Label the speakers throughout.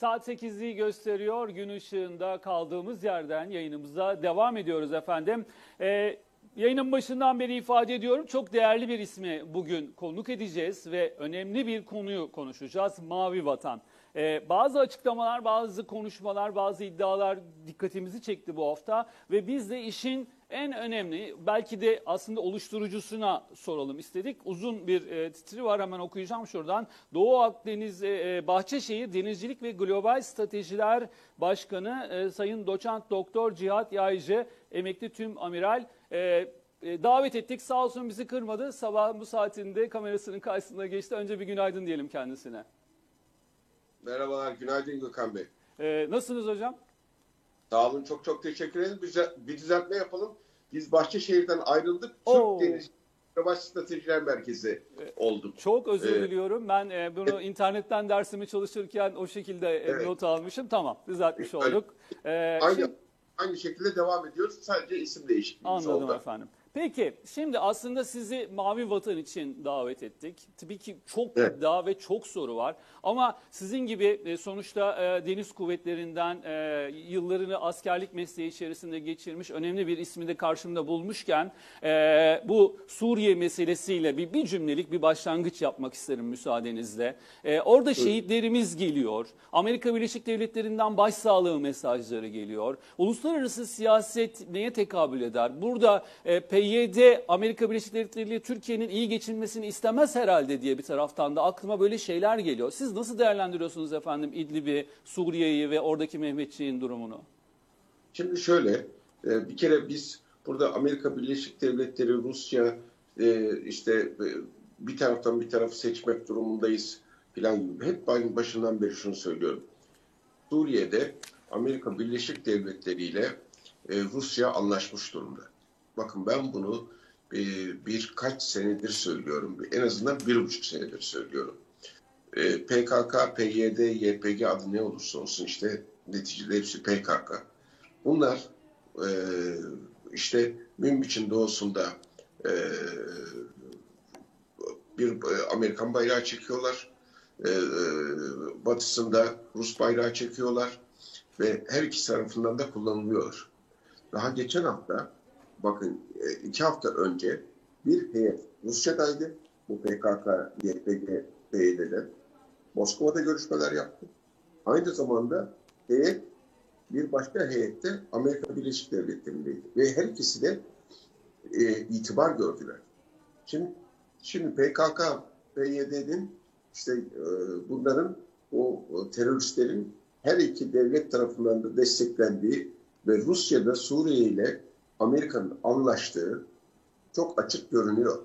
Speaker 1: Saat 8'i gösteriyor. Gün ışığında kaldığımız yerden yayınımıza devam ediyoruz efendim. Ee, yayının başından beri ifade ediyorum. Çok değerli bir ismi bugün konuk edeceğiz ve önemli bir konuyu konuşacağız. Mavi Vatan. Ee, bazı açıklamalar, bazı konuşmalar, bazı iddialar dikkatimizi çekti bu hafta ve biz de işin en önemli belki de aslında oluşturucusuna soralım istedik. Uzun bir e, titri var hemen okuyacağım şuradan. Doğu Akdeniz e, e, Bahçeşehir Denizcilik ve Global Stratejiler Başkanı e, Sayın Doçent Doktor Cihat Yaycı, emekli tüm amiral e, e, davet ettik. Sağ olsun bizi kırmadı. Sabah bu saatinde kamerasının karşısına geçti. Önce bir günaydın diyelim kendisine.
Speaker 2: Merhabalar, günaydın Gökhan Bey.
Speaker 1: E, nasılsınız hocam?
Speaker 2: Sağ olun, çok çok teşekkür ederim. Bize, bir düzeltme yapalım. Biz Bahçeşehir'den ayrıldık.
Speaker 1: Oo.
Speaker 2: Türk Deniz Savaş Stratejiler Merkezi olduk.
Speaker 1: Çok özür
Speaker 2: Evet.
Speaker 1: diliyorum. Ben e, bunu internetten dersimi çalışırken o şekilde e,
Speaker 2: Evet.
Speaker 1: not almışım. Tamam, düzeltmiş olduk. E,
Speaker 2: Aynı
Speaker 1: şimdi-
Speaker 2: aynı şekilde devam ediyoruz. Sadece isim değişikliğimiz
Speaker 1: Anladım
Speaker 2: oldu.
Speaker 1: efendim. Peki şimdi aslında sizi Mavi Vatan için davet ettik. Tabii ki çok
Speaker 2: Evet.
Speaker 1: iddia ve çok soru var. Ama sizin gibi e, sonuçta e, deniz kuvvetlerinden e, yıllarını askerlik mesleği içerisinde geçirmiş önemli bir ismi de karşımda bulmuşken e, bu Suriye meselesiyle bir, bir cümlelik bir başlangıç yapmak isterim müsaadenizle. E, orada şehitlerimiz geliyor. Amerika Birleşik Devletleri'nden başsağlığı mesajları geliyor. Uluslararası siyaset neye tekabül eder? Burada e, PYD Amerika Birleşik Devletleri Türkiye'nin iyi geçinmesini istemez herhalde diye bir taraftan da aklıma böyle şeyler geliyor. Siz nasıl değerlendiriyorsunuz efendim İdlib'i, Suriye'yi ve oradaki Mehmetçiğin durumunu?
Speaker 2: Şimdi şöyle, e, bir kere biz burada Amerika Birleşik Devletleri, Rusya, e, işte e, bir taraftan bir tarafı seçmek durumundayız falan gibi. Hep başından beri şunu söylüyorum. Suriye'de Amerika Birleşik Devletleri ile Rusya anlaşmış durumda. Bakın ben bunu e, birkaç senedir söylüyorum. En azından bir buçuk senedir söylüyorum. E, PKK, PYD, YPG adı ne olursa olsun işte neticede hepsi PKK. Bunlar e, işte Münbiç'in doğusunda e, bir e, Amerikan bayrağı çekiyorlar. E, e, batısında Rus bayrağı çekiyorlar. Ve her iki tarafından da kullanılıyor. Daha geçen hafta bakın e, iki hafta önce bir heyet Rusya'daydı. Bu PKK, YPG, PYD'den. Moskova'da görüşmeler yaptı. Aynı zamanda heyet bir başka heyette Amerika Birleşik Devletleri'ndeydi. Ve her ikisi de e, itibar gördüler. Şimdi, şimdi PKK, PYD'nin işte e, bunların o, o teröristlerin her iki devlet tarafından da desteklendiği ve Rusya'da Suriye ile Amerika'nın anlaştığı çok açık görünüyor.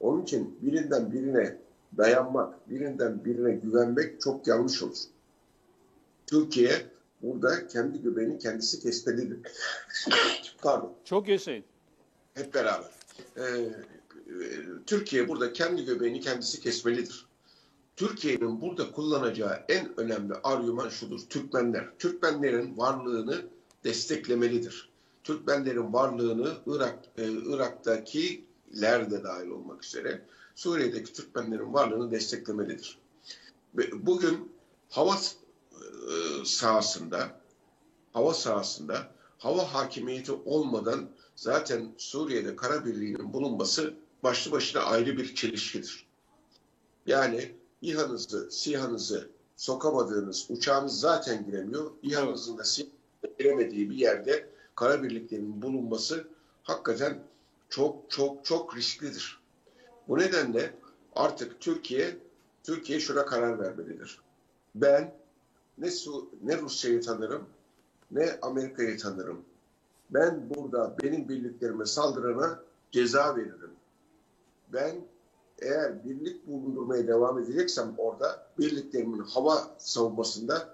Speaker 2: Onun için birinden birine dayanmak, birinden birine güvenmek çok yanlış olur. Türkiye burada kendi göbeğini kendisi kesmelidir. Pardon.
Speaker 1: Çok yaşayın.
Speaker 2: Hep beraber. Ee, Türkiye burada kendi göbeğini kendisi kesmelidir. Türkiye'nin burada kullanacağı en önemli argüman şudur. Türkmenler. Türkmenlerin varlığını desteklemelidir. Türkmenlerin varlığını Irak, e, Irak'takiler de dahil olmak üzere Suriye'deki Türkmenlerin varlığını desteklemelidir. Bugün hava e, sahasında hava sahasında hava hakimiyeti olmadan zaten Suriye'de kara birliğinin bulunması başlı başına ayrı bir çelişkidir. Yani İHA'nızı, SİHA'nızı sokamadığınız uçağınız zaten giremiyor. İHA'nızın da SİHA'nızın giremediği bir yerde kara birliklerinin bulunması hakikaten çok çok çok risklidir. Bu nedenle artık Türkiye Türkiye şuna karar vermelidir. Ben ne, Su, ne Rusya'yı tanırım ne Amerika'yı tanırım. Ben burada benim birliklerime saldırana ceza veririm. Ben eğer birlik bulundurmaya devam edeceksem orada birliklerimin hava savunmasında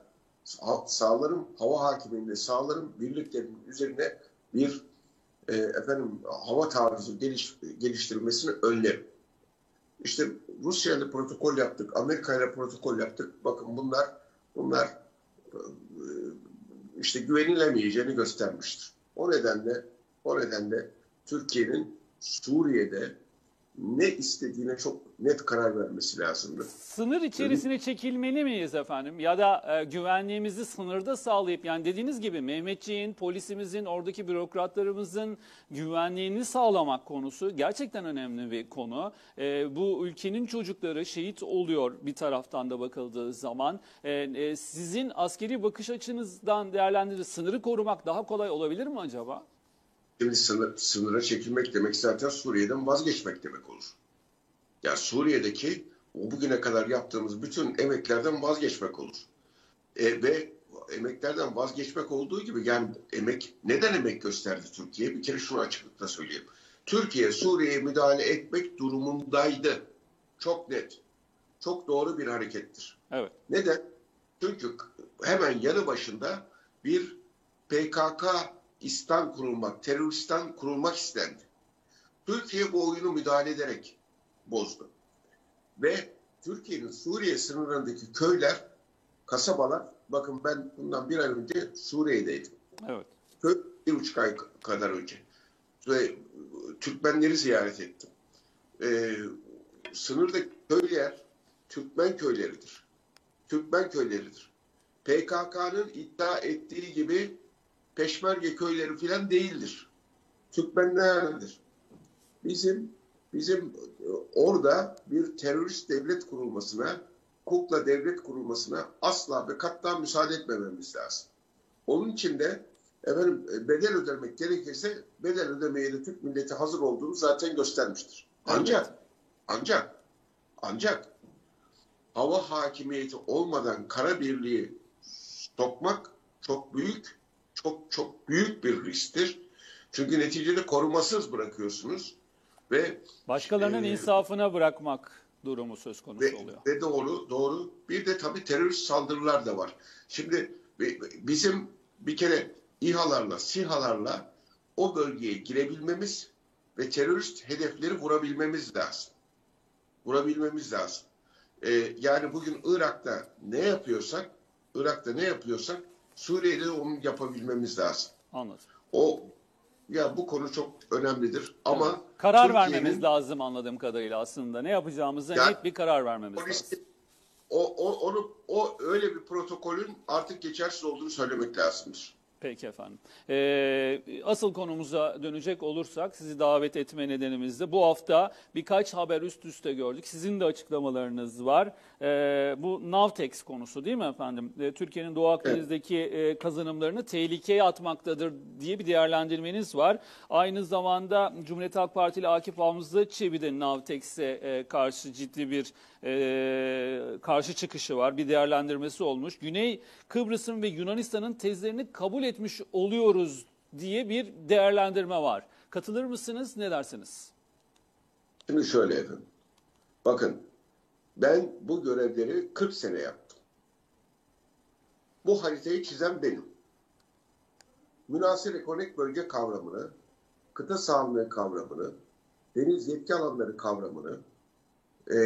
Speaker 2: sağlarım, hava hakimliğinde sağlarım, birliklerimin üzerine bir e, efendim hava taarruzu geliş, geliştirilmesini önlerim. İşte Rusya ile protokol yaptık, Amerika ile protokol yaptık. Bakın bunlar bunlar e, işte güvenilemeyeceğini göstermiştir. O nedenle o nedenle Türkiye'nin Suriye'de ne istediğine çok net karar vermesi lazımdı.
Speaker 1: Sınır içerisine çekilmeli miyiz efendim? Ya da e, güvenliğimizi sınırda sağlayıp yani dediğiniz gibi Mehmetçiğin, polisimizin, oradaki bürokratlarımızın güvenliğini sağlamak konusu gerçekten önemli bir konu. E, bu ülkenin çocukları şehit oluyor bir taraftan da bakıldığı zaman. E, e, sizin askeri bakış açınızdan değerlendirir sınırı korumak daha kolay olabilir mi acaba?
Speaker 2: Şimdi sınır, sınıra çekilmek demek zaten Suriye'den vazgeçmek demek olur. Ya Suriye'deki o bugüne kadar yaptığımız bütün emeklerden vazgeçmek olur. E, ve emeklerden vazgeçmek olduğu gibi yani emek neden emek gösterdi Türkiye? Bir kere şunu açıklıkla söyleyeyim. Türkiye Suriye'ye müdahale etmek durumundaydı. Çok net. Çok doğru bir harekettir.
Speaker 1: Evet.
Speaker 2: Neden? Çünkü hemen yanı başında bir PKK İstan kurulmak, teröristan kurulmak istendi. Türkiye bu oyunu müdahale ederek bozdu. Ve Türkiye'nin Suriye sınırlarındaki köyler, kasabalar, bakın ben bundan bir ay önce Suriye'deydim.
Speaker 1: Evet.
Speaker 2: Köy bir buçuk ay kadar önce. Ve Türkmenleri ziyaret ettim. Ee, sınırdaki köyler Türkmen köyleridir. Türkmen köyleridir. PKK'nın iddia ettiği gibi peşmerge köyleri filan değildir. Türkmenlerdir. Bizim bizim orada bir terörist devlet kurulmasına, kukla devlet kurulmasına asla ve katta müsaade etmememiz lazım. Onun için de efendim bedel ödemek gerekirse bedel ödemeye de Türk milleti hazır olduğunu zaten göstermiştir. Ancak ancak ancak hava hakimiyeti olmadan kara birliği sokmak çok büyük çok çok büyük bir risktir. Çünkü neticede korumasız bırakıyorsunuz ve
Speaker 1: Başkalarının
Speaker 2: e,
Speaker 1: insafına bırakmak durumu söz konusu
Speaker 2: ve,
Speaker 1: oluyor.
Speaker 2: ve doğru doğru. Bir de tabii terörist saldırılar da var. Şimdi bizim bir kere İHA'larla, SİHA'larla o bölgeye girebilmemiz ve terörist hedefleri vurabilmemiz lazım. Vurabilmemiz lazım. Ee, yani bugün Irak'ta ne yapıyorsak, Irak'ta ne yapıyorsak Suriye'de de onu yapabilmemiz lazım.
Speaker 1: Anladım.
Speaker 2: O ya bu konu çok önemlidir ama
Speaker 1: Karar
Speaker 2: Türkiye'nin
Speaker 1: vermemiz lazım anladığım kadarıyla aslında. Ne yapacağımıza
Speaker 2: Ya-
Speaker 1: net bir karar vermemiz
Speaker 2: o
Speaker 1: lazım.
Speaker 2: o, o, onu, o öyle bir protokolün artık geçersiz olduğunu söylemek lazımdır.
Speaker 1: Peki efendim. Ee, asıl konumuza dönecek olursak sizi davet etme nedenimiz de bu hafta birkaç haber üst üste gördük. Sizin de açıklamalarınız var. Ee, bu Navtex konusu değil mi efendim? Ee, Türkiye'nin Doğu Akdeniz'deki e, kazanımlarını tehlikeye atmaktadır diye bir değerlendirmeniz var. Aynı zamanda Cumhuriyet Halk Partili Akif Hamza Çebi de Navtex'e e, karşı ciddi bir e, karşı çıkışı var. Bir değerlendirmesi olmuş. Güney Kıbrıs'ın ve Yunanistan'ın tezlerini kabul etmiş oluyoruz diye bir değerlendirme var. Katılır mısınız? Ne dersiniz?
Speaker 2: Şimdi şöyle efendim. Bakın ben bu görevleri 40 sene yaptım. Bu haritayı çizen benim. Münasır ekonomik bölge kavramını, kıta sahanlığı kavramını, deniz yetki alanları kavramını, e,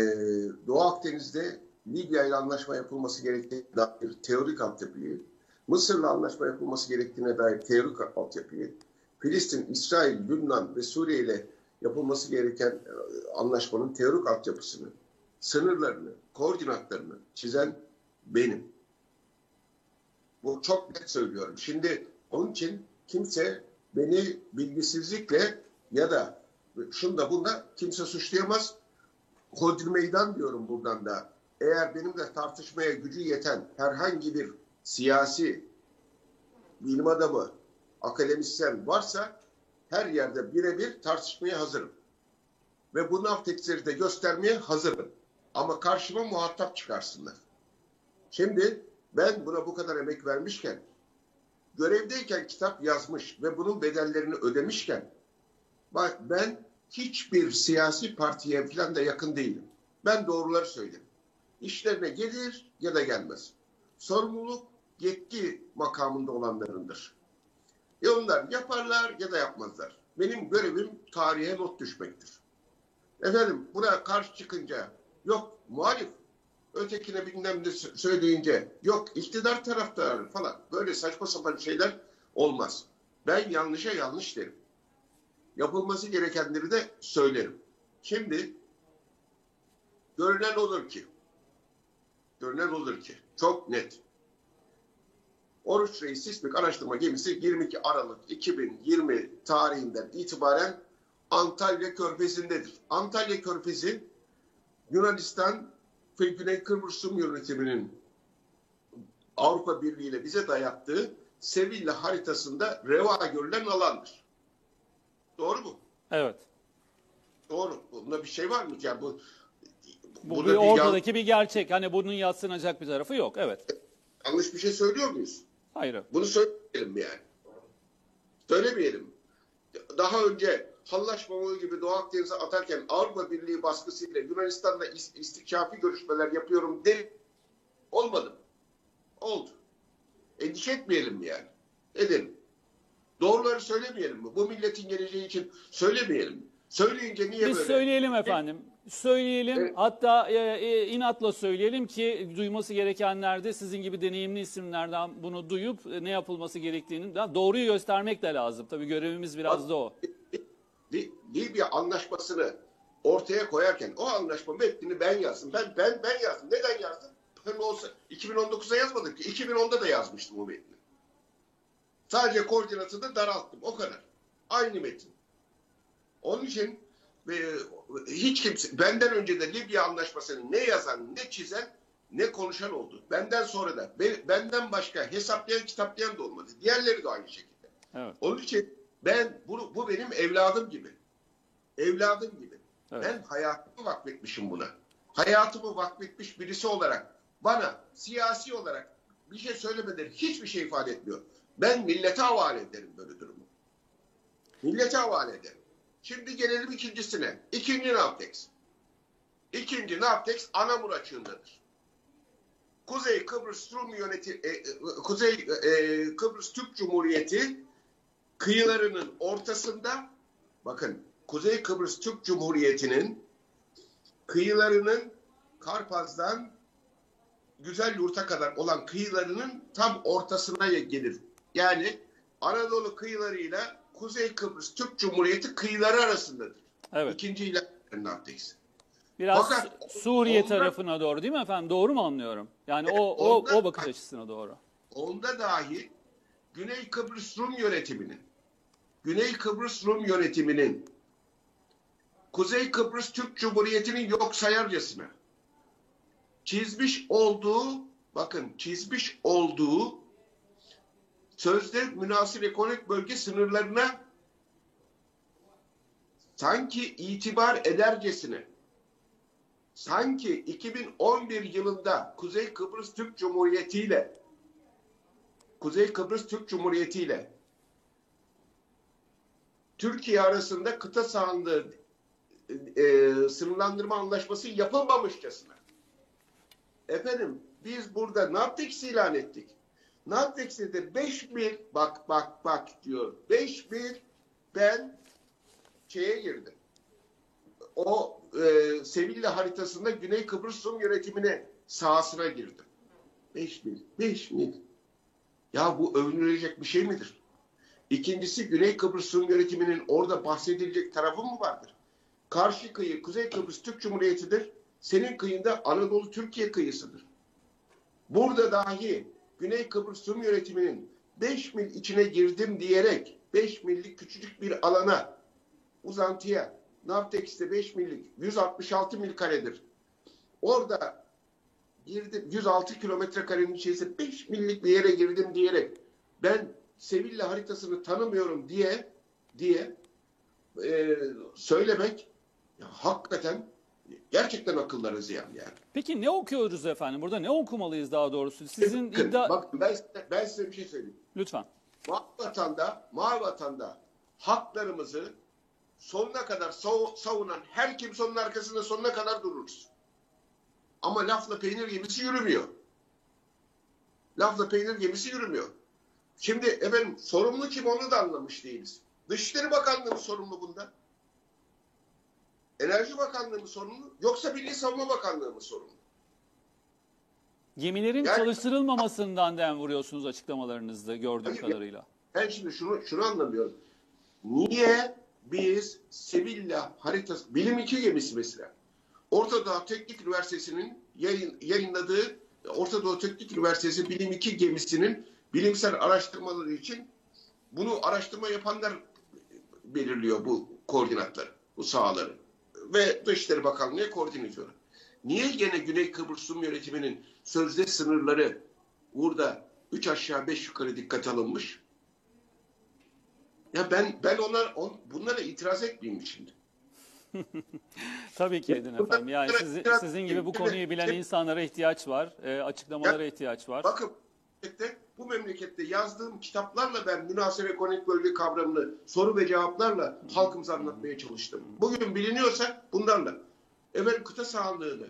Speaker 2: Doğu Akdeniz'de Libya ile anlaşma yapılması gerektiğine dair teorik altyapıyı, Mısır'la anlaşma yapılması gerektiğine dair teorik altyapıyı, Filistin, İsrail, Lübnan ve Suriye ile yapılması gereken e, anlaşmanın teorik altyapısını, sınırlarını, koordinatlarını çizen benim. Bu çok net söylüyorum. Şimdi onun için kimse beni bilgisizlikle ya da şunda bunda kimse suçlayamaz. Hodri meydan diyorum buradan da. Eğer benimle tartışmaya gücü yeten herhangi bir siyasi bilim adamı, akademisyen varsa her yerde birebir tartışmaya hazırım. Ve bu naftekleri de göstermeye hazırım. Ama karşıma muhatap çıkarsınlar. Şimdi ben buna bu kadar emek vermişken, görevdeyken kitap yazmış ve bunun bedellerini ödemişken, bak ben hiçbir siyasi partiye falan da yakın değilim. Ben doğruları söylerim. İşlerine gelir ya da gelmez. Sorumluluk yetki makamında olanlarındır. E onlar yaparlar ya da yapmazlar. Benim görevim tarihe not düşmektir. Efendim buna karşı çıkınca yok muhalif, ötekine bilmem ne söyleyince yok iktidar taraftarı falan böyle saçma sapan şeyler olmaz. Ben yanlışa yanlış derim. Yapılması gerekenleri de söylerim. Şimdi görünen olur ki görünen olur ki çok net Oruç Reis Sismik Araştırma Gemisi 22 Aralık 2020 tarihinden itibaren Antalya Körfezi'ndedir. Antalya Körfezi Yunanistan ve Güney Kıbrıs Rum yönetiminin Avrupa Birliği ile bize dayattığı Sevilla haritasında reva görülen alandır. Doğru mu?
Speaker 1: Evet.
Speaker 2: Doğru. Bunda bir şey var mı? Yani bu,
Speaker 1: Bu bir
Speaker 2: bir yan-
Speaker 1: ortadaki bir gerçek. Hani bunun yatsınacak bir tarafı yok. Evet.
Speaker 2: yanlış bir şey söylüyor muyuz?
Speaker 1: Hayır.
Speaker 2: Bunu söylemeyelim yani. Söylemeyelim. Daha önce hallaşmamalı gibi Doğu Akdeniz'e atarken Avrupa Birliği baskısıyla Yunanistan'da is- istikşafi görüşmeler yapıyorum de olmadı? Oldu. Endişe etmeyelim yani? Edelim. Doğruları söylemeyelim mi? Bu milletin geleceği için söylemeyelim mi? Söyleyince niye
Speaker 1: Biz
Speaker 2: böyle?
Speaker 1: söyleyelim efendim. Söyleyelim.
Speaker 2: Evet.
Speaker 1: Hatta e, e, inatla söyleyelim ki duyması gerekenler de sizin gibi deneyimli isimlerden bunu duyup e, ne yapılması gerektiğini da doğruyu göstermek de lazım. Tabii görevimiz biraz da o.
Speaker 2: Li- Libya anlaşmasını ortaya koyarken o anlaşma metnini ben yazdım. Ben ben ben yazdım. Neden yazdım? Ben olsa 2019'da yazmadım ki. 2010'da da yazmıştım o metni. Sadece koordinatı da daralttım. O kadar. Aynı metin. Onun için e, hiç kimse benden önce de Libya anlaşmasını ne yazan, ne çizen, ne konuşan oldu. Benden sonra da be- benden başka hesaplayan, kitaplayan da olmadı. Diğerleri de aynı şekilde.
Speaker 1: Evet.
Speaker 2: Onun için ben bu, bu benim evladım gibi. Evladım gibi.
Speaker 1: Evet.
Speaker 2: Ben hayatımı vakfetmişim buna. Hayatımı vakfetmiş birisi olarak bana siyasi olarak bir şey söylemeden hiçbir şey ifade etmiyor. Ben millete havale ederim böyle durumu. Millete havale ederim. Şimdi gelelim ikincisine. İkinci Navtex. İkinci Navtex Anamur açığındadır. Kuzey Kıbrıs Rum yöneti e, e, Kuzey e, Kıbrıs Türk Cumhuriyeti kıyılarının ortasında bakın Kuzey Kıbrıs Türk Cumhuriyeti'nin kıyılarının Karpaz'dan Güzel Yurt'a kadar olan kıyılarının tam ortasına gelir. Yani Anadolu kıyılarıyla Kuzey Kıbrıs Türk Cumhuriyeti kıyıları arasındadır.
Speaker 1: Evet.
Speaker 2: İkinci ilerlerin Navtex.
Speaker 1: Biraz
Speaker 2: Fakat
Speaker 1: Suriye
Speaker 2: onda-
Speaker 1: tarafına doğru değil mi efendim? Doğru mu anlıyorum? Yani o o
Speaker 2: onda-
Speaker 1: o bakış açısına doğru.
Speaker 2: Onda dahi Güney Kıbrıs Rum yönetiminin Güney Kıbrıs Rum yönetiminin Kuzey Kıbrıs Türk Cumhuriyeti'nin yok sayarcasına çizmiş olduğu bakın çizmiş olduğu sözde münasır ekonomik bölge sınırlarına sanki itibar edercesine sanki 2011 yılında Kuzey Kıbrıs Türk Cumhuriyeti ile Kuzey Kıbrıs Türk Cumhuriyeti ile Türkiye arasında kıta sahanlığı e, sınırlandırma anlaşması yapılmamışçasına. Efendim biz burada NAVTEX ilan ettik. NAVTEX'te de 5 mil bak bak bak diyor. 5 mil ben şeye girdim. O e, Sevilla haritasında Güney Kıbrıs Rum yönetimine sahasına girdim. 5 mil. 5 mil. Ya bu övünülecek bir şey midir? İkincisi Güney Kıbrıs Rum yönetiminin orada bahsedilecek tarafı mı vardır? Karşı kıyı Kuzey Kıbrıs Türk Cumhuriyeti'dir. Senin kıyında Anadolu Türkiye kıyısıdır. Burada dahi Güney Kıbrıs Rum yönetiminin 5 mil içine girdim diyerek 5 millik küçücük bir alana uzantıya Navtex'te 5 millik 166 mil karedir. Orada girdim 106 kilometre karenin içerisinde 5 millik bir yere girdim diyerek ben Sevilla haritasını tanımıyorum diye diye e, söylemek ya, hakikaten gerçekten akıllara ziyan yani.
Speaker 1: Peki ne okuyoruz efendim? Burada ne okumalıyız daha doğrusu? Sizin
Speaker 2: Bakın,
Speaker 1: iddia...
Speaker 2: bakın ben, size- ben size bir şey söyleyeyim.
Speaker 1: Lütfen.
Speaker 2: Mavi vatanda, mavi vatanda haklarımızı sonuna kadar sav- savunan her kimse onun arkasında sonuna kadar dururuz. Ama lafla peynir gemisi yürümüyor. Lafla peynir gemisi yürümüyor. Şimdi efendim sorumlu kim onu da anlamış değiliz. Dışişleri Bakanlığı sorumlu bunda? Enerji Bakanlığı mı sorumlu? Yoksa Milli Savunma Bakanlığı mı sorumlu?
Speaker 1: Gemilerin
Speaker 2: Yani-
Speaker 1: çalıştırılmamasından dem vuruyorsunuz açıklamalarınızda gördüğüm
Speaker 2: Hayır,
Speaker 1: kadarıyla.
Speaker 2: Ben şimdi şunu şunu anlamıyorum. Niye biz Sevilla haritası, bilim iki gemisi mesela. Orta Doğu Teknik Üniversitesi'nin yayın, yayınladığı Orta Doğu Teknik Üniversitesi Bilim 2 gemisinin bilimsel araştırmaları için bunu araştırma yapanlar belirliyor bu koordinatları, bu sahaları. Ve Dışişleri Bakanlığı koordine ediyor. Niye gene Güney Kıbrıs Rum yönetiminin sözde sınırları burada üç aşağı beş yukarı dikkat alınmış? Ya ben ben onlar on, bunlara itiraz etmeyeyim şimdi.
Speaker 1: Tabii ki edin efendim. Yani sizi- sizin gibi bu konuyu bilen insanlara ihtiyaç var. e, açıklamalara ihtiyaç var.
Speaker 2: Bakın bu memlekette yazdığım kitaplarla ben münasebe ekonomik bölge kavramını soru ve cevaplarla halkımıza anlatmaya çalıştım. Bugün biliniyorsa bunlarla. Efendim kıta sahanlığını,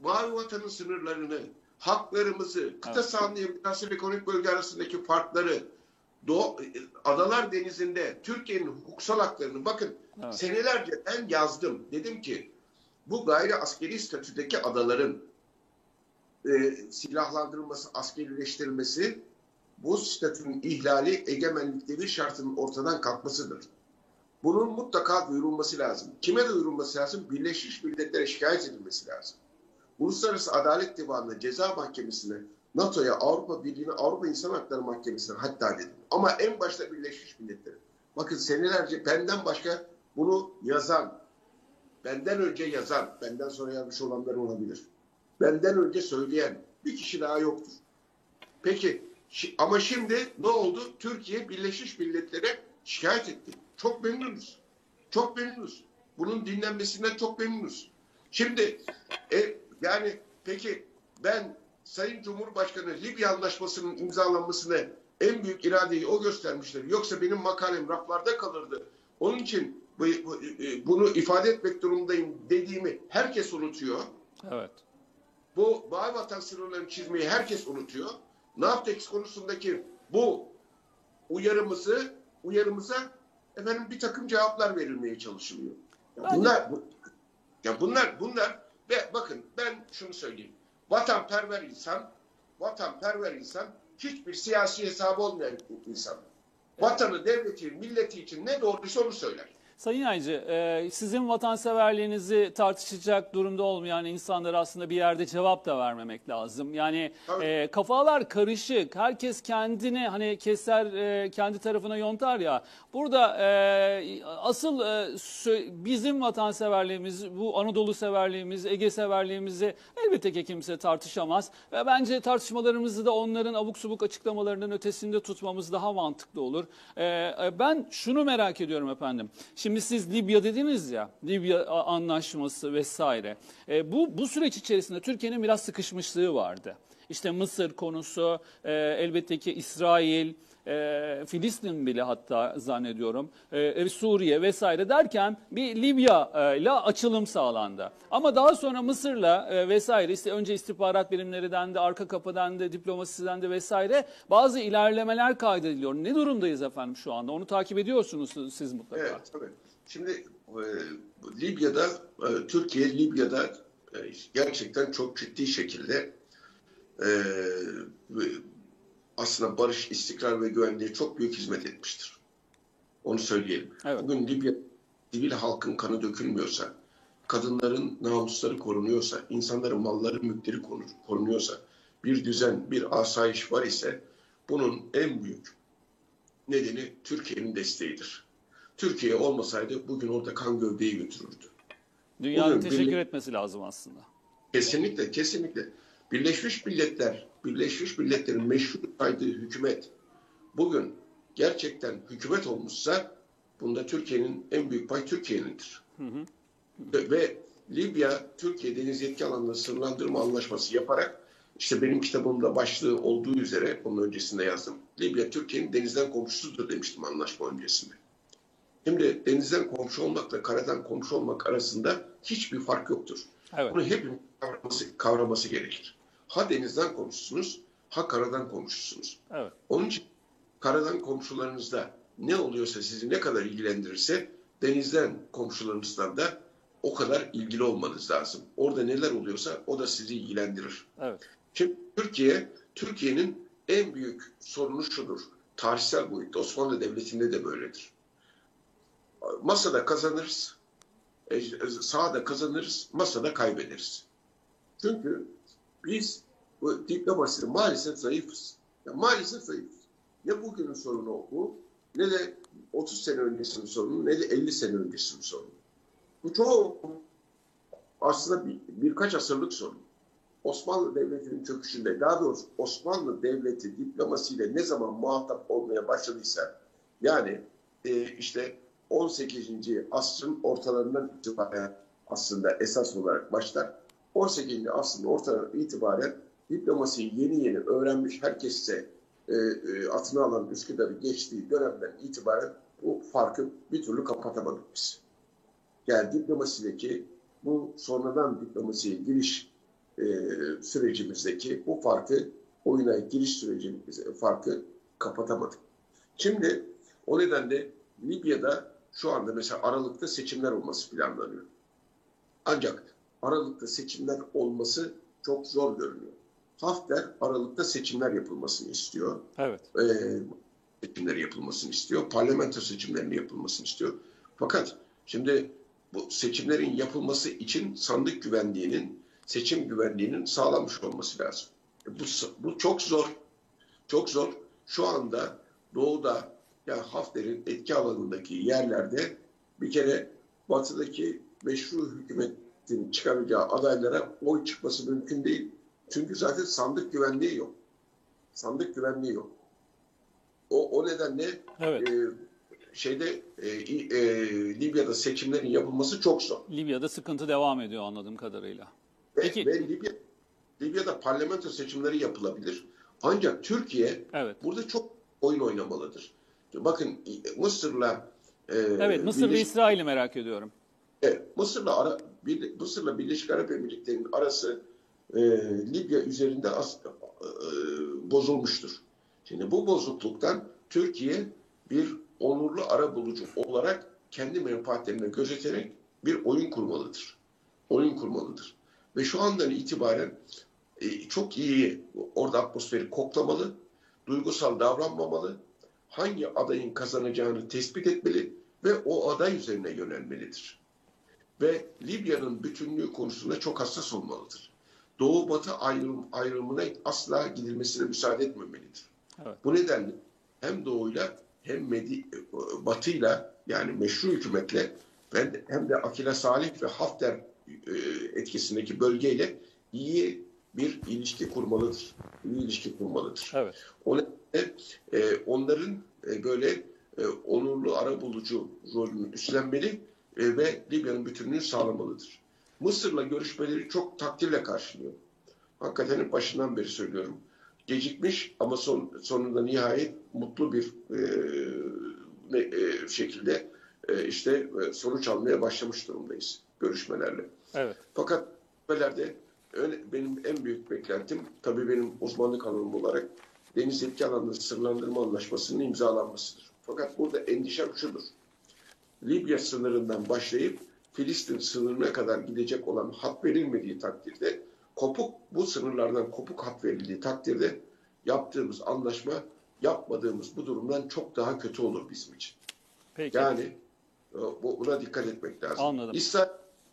Speaker 2: mavi vatanın sınırlarını, haklarımızı, kıta
Speaker 1: Evet.
Speaker 2: sahanlığı münasebe ekonomik bölge arasındaki farkları, Doğu, Adalar Denizi'nde Türkiye'nin hukuksal haklarını bakın
Speaker 1: Evet.
Speaker 2: senelerce ben yazdım. Dedim ki bu gayri askeri statüdeki adaların e, silahlandırılması, askerileştirilmesi bu statünün ihlali egemenlik devir şartının ortadan kalkmasıdır. Bunun mutlaka duyurulması lazım. Kime duyurulması lazım? Birleşmiş Milletler'e şikayet edilmesi lazım. Uluslararası Adalet Divanı'na, Ceza Mahkemesi'ne, NATO'ya, Avrupa Birliği'ne, Avrupa İnsan Hakları Mahkemesi'ne hatta dedim. Ama en başta Birleşmiş Milletler'e. Bakın senelerce benden başka bunu yazan, benden önce yazan, benden sonra yazmış olanlar olabilir. Benden önce söyleyen bir kişi daha yoktur. Peki ama şimdi ne oldu? Türkiye Birleşmiş Milletler'e şikayet etti. Çok memnunuz. Çok memnunuz. Bunun dinlenmesinden çok memnunuz. Şimdi e, yani peki ben Sayın Cumhurbaşkanı Libya Anlaşması'nın imzalanmasını en büyük iradeyi o göstermiştir. Yoksa benim makalem raflarda kalırdı. Onun için bu, bu- e, bunu ifade etmek durumundayım dediğimi herkes unutuyor.
Speaker 1: Evet.
Speaker 2: Bu mavi vatan sınırlarını çizmeyi herkes unutuyor. Naftex konusundaki bu uyarımızı uyarımıza efendim bir takım cevaplar verilmeye çalışılıyor. Ya bunlar bu, ya bunlar bunlar ve bakın ben şunu söyleyeyim. Vatanperver insan, vatanperver insan hiçbir siyasi hesabı olmayan insan. Vatanı, devleti, milleti için ne doğruysa onu söyler.
Speaker 1: Sayın Aycı, e, sizin vatanseverliğinizi tartışacak durumda olmayan insanlara aslında bir yerde cevap da vermemek lazım. Yani e, kafalar karışık. Herkes kendini hani keser e, kendi tarafına yontar ya. Burada e, asıl e, bizim vatanseverliğimiz, bu Anadolu severliğimiz, Ege severliğimizi elbette ki kimse tartışamaz. Ve bence tartışmalarımızı da onların abuk subuk açıklamalarının ötesinde tutmamız daha mantıklı olur. E, e, ben şunu merak ediyorum efendim. Şimdi siz Libya dediniz ya, Libya anlaşması vesaire. E, bu bu süreç içerisinde Türkiye'nin biraz sıkışmışlığı vardı. İşte Mısır konusu, e, elbette ki İsrail, e, Filistin bile hatta zannediyorum, e, Suriye vesaire derken bir Libya e, ile açılım sağlandı. Ama daha sonra Mısır'la e, vesaire işte önce istihbarat birimlerinden de arka kapıdan da diplomasiden de vesaire bazı ilerlemeler kaydediliyor. Ne durumdayız efendim şu anda? Onu takip ediyorsunuz siz mutlaka.
Speaker 2: Evet, tabii. Şimdi e, Libya'da, e, Türkiye Libya'da e, gerçekten çok ciddi şekilde e, aslında barış, istikrar ve güvenliğe çok büyük hizmet etmiştir. Onu söyleyelim.
Speaker 1: Evet.
Speaker 2: Bugün Libya sivil halkın kanı dökülmüyorsa, kadınların namusları korunuyorsa, insanların malları, mülkleri korun- korunuyorsa, bir düzen, bir asayiş var ise bunun en büyük nedeni Türkiye'nin desteğidir. Türkiye olmasaydı bugün orada kan gövdeyi götürürdü.
Speaker 1: Dünyanın
Speaker 2: Bugün
Speaker 1: teşekkür
Speaker 2: birlik-
Speaker 1: etmesi lazım aslında.
Speaker 2: Kesinlikle, kesinlikle. Birleşmiş Milletler, Birleşmiş Milletler'in meşru saydığı hükümet bugün gerçekten hükümet olmuşsa bunda Türkiye'nin en büyük pay Türkiye'nindir. Ve, ve Libya, Türkiye deniz yetki alanında sınırlandırma anlaşması yaparak işte benim kitabımda başlığı olduğu üzere onun öncesinde yazdım. Libya, Türkiye'nin denizden komşusudur demiştim anlaşma öncesinde. Şimdi denizden komşu olmakla karadan komşu olmak arasında hiçbir fark yoktur.
Speaker 1: Evet.
Speaker 2: Bunu hepimiz kavraması, kavraması gerekir. Ha denizden komşusunuz, ha karadan komşusunuz.
Speaker 1: Evet.
Speaker 2: Onun için karadan komşularınızda ne oluyorsa sizi ne kadar ilgilendirirse denizden komşularınızdan da o kadar ilgili olmanız lazım. Orada neler oluyorsa o da sizi ilgilendirir.
Speaker 1: Evet.
Speaker 2: Şimdi Türkiye, Türkiye'nin en büyük sorunu şudur. Tarihsel boyutta Osmanlı Devleti'nde de böyledir. masada kazanırız, e, sahada kazanırız, masada kaybederiz. Çünkü biz bu diplomaside maalesef zayıfız. Ya maalesef zayıfız. Ne bugünün sorunu bu, ne de 30 sene öncesinin sorunu, ne de 50 sene öncesinin sorunu. Bu çok aslında bir, birkaç asırlık sorun. Osmanlı Devleti'nin çöküşünde, daha doğrusu Osmanlı Devleti diplomasiyle ne zaman muhatap olmaya başladıysa, yani e, işte 18. asrın ortalarından itibaren aslında esas olarak başlar. 18. asrın ortalarından itibaren diplomasiyi yeni yeni öğrenmiş, herkese e, e, atını alan Üsküdar'ı geçtiği dönemden itibaren bu farkı bir türlü kapatamadık biz. Yani diplomasideki bu sonradan diplomasiye giriş e, sürecimizdeki bu farkı oyuna giriş sürecimiz farkı kapatamadık. Şimdi o nedenle Libya'da şu anda mesela Aralık'ta seçimler olması planlanıyor. Ancak Aralık'ta seçimler olması çok zor görünüyor. Hafter Aralık'ta seçimler yapılmasını istiyor.
Speaker 1: Evet.
Speaker 2: E, seçimleri yapılmasını istiyor. Parlamento seçimlerinin yapılmasını istiyor. Fakat şimdi bu seçimlerin yapılması için sandık güvenliğinin, seçim güvenliğinin sağlanmış olması lazım. E, Bu, bu çok zor. Çok zor. Şu anda doğuda yani Hafter'in etki alanındaki yerlerde bir kere batıdaki meşru hükümetin çıkaracağı adaylara oy çıkması mümkün değil. Çünkü zaten sandık güvenliği yok. Sandık güvenliği yok. O, o nedenle
Speaker 1: Evet.
Speaker 2: e, şeyde e, e, Libya'da seçimlerin yapılması çok zor.
Speaker 1: Libya'da sıkıntı devam ediyor anladığım kadarıyla.
Speaker 2: Ve,
Speaker 1: Peki.
Speaker 2: ve Libya, Libya'da parlamento seçimleri yapılabilir. Ancak Türkiye
Speaker 1: Evet.
Speaker 2: burada çok oyun oynamalıdır. Bakın Mısır'la e,
Speaker 1: Evet, Mısır ve
Speaker 2: Birleş-
Speaker 1: İsrail'i merak ediyorum.
Speaker 2: Evet, Mısır'la ara, bir, Mısır'la Birleşik Arap Emirlikleri'nin arası e, Libya üzerinde as, e, bozulmuştur. Şimdi bu bozukluktan Türkiye bir onurlu ara bulucu olarak kendi menfaatlerini gözeterek bir oyun kurmalıdır. Oyun kurmalıdır. Ve şu andan itibaren e, çok iyi orada atmosferi koklamalı, duygusal davranmamalı, hangi adayın kazanacağını tespit etmeli ve o aday üzerine yönelmelidir ve Libya'nın bütünlüğü konusunda çok hassas olmalıdır. Doğu-Batı ayrım, ayrımına asla gidilmesine müsaade etmemelidir.
Speaker 1: Evet.
Speaker 2: Bu nedenle hem Doğu'yla hem Medi, Batı'yla yani meşru hükümetle hem de Akila Salih ve Hafter e, etkisindeki bölgeyle iyi bir ilişki kurmalıdır. İyi ilişki kurmalıdır.
Speaker 1: Evet.
Speaker 2: O nedenle e, onların e, böyle onurlu arabulucu rolünü üstlenmeli e, ve Libya'nın bütünlüğünü sağlamalıdır. Mısır'la görüşmeleri çok takdirle karşılıyor. Hakikaten başından beri söylüyorum. Gecikmiş ama son, sonunda nihayet mutlu bir e, e, şekilde e, işte e, sonuç almaya başlamış durumdayız görüşmelerle.
Speaker 1: Evet.
Speaker 2: Fakat görüşmelerde benim en büyük beklentim tabii benim uzmanlık alanım olarak deniz etki alanları sınırlandırma anlaşmasının imzalanmasıdır. Fakat burada endişem şudur. Libya sınırından başlayıp Filistin sınırına kadar gidecek olan hat verilmediği takdirde kopuk bu sınırlardan kopuk hat verildiği takdirde yaptığımız anlaşma yapmadığımız bu durumdan çok daha kötü olur bizim için.
Speaker 1: Peki.
Speaker 2: Yani e, bu- buna dikkat etmek lazım.
Speaker 1: Anladım.
Speaker 2: İsrail,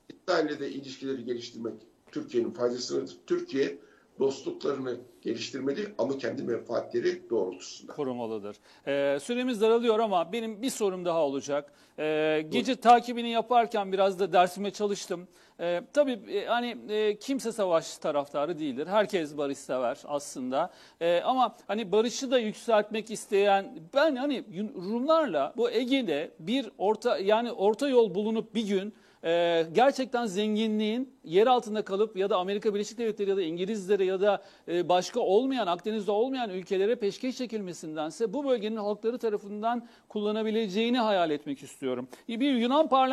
Speaker 2: İsrail'le de ilişkileri geliştirmek Türkiye'nin faydasınadır. Türkiye dostluklarını geliştirmeli ama kendi menfaatleri doğrultusunda.
Speaker 1: korumalıdır. Ee, süremiz daralıyor ama benim bir sorum daha olacak. Ee, gece takibini yaparken biraz da dersime çalıştım. Ee, tabii e, hani e, kimse savaş taraftarı değildir. Herkes barış sever aslında. Ee, ama hani barışı da yükseltmek isteyen ben hani Rumlarla bu Ege'de bir orta yani orta yol bulunup bir gün ee, gerçekten zenginliğin yer altında kalıp ya da Amerika Birleşik Devletleri ya da İngilizlere ya da e, başka olmayan Akdeniz'de olmayan ülkelere peşkeş çekilmesindense bu bölgenin halkları tarafından kullanabileceğini hayal etmek istiyorum. Bir Yunan parlamentosu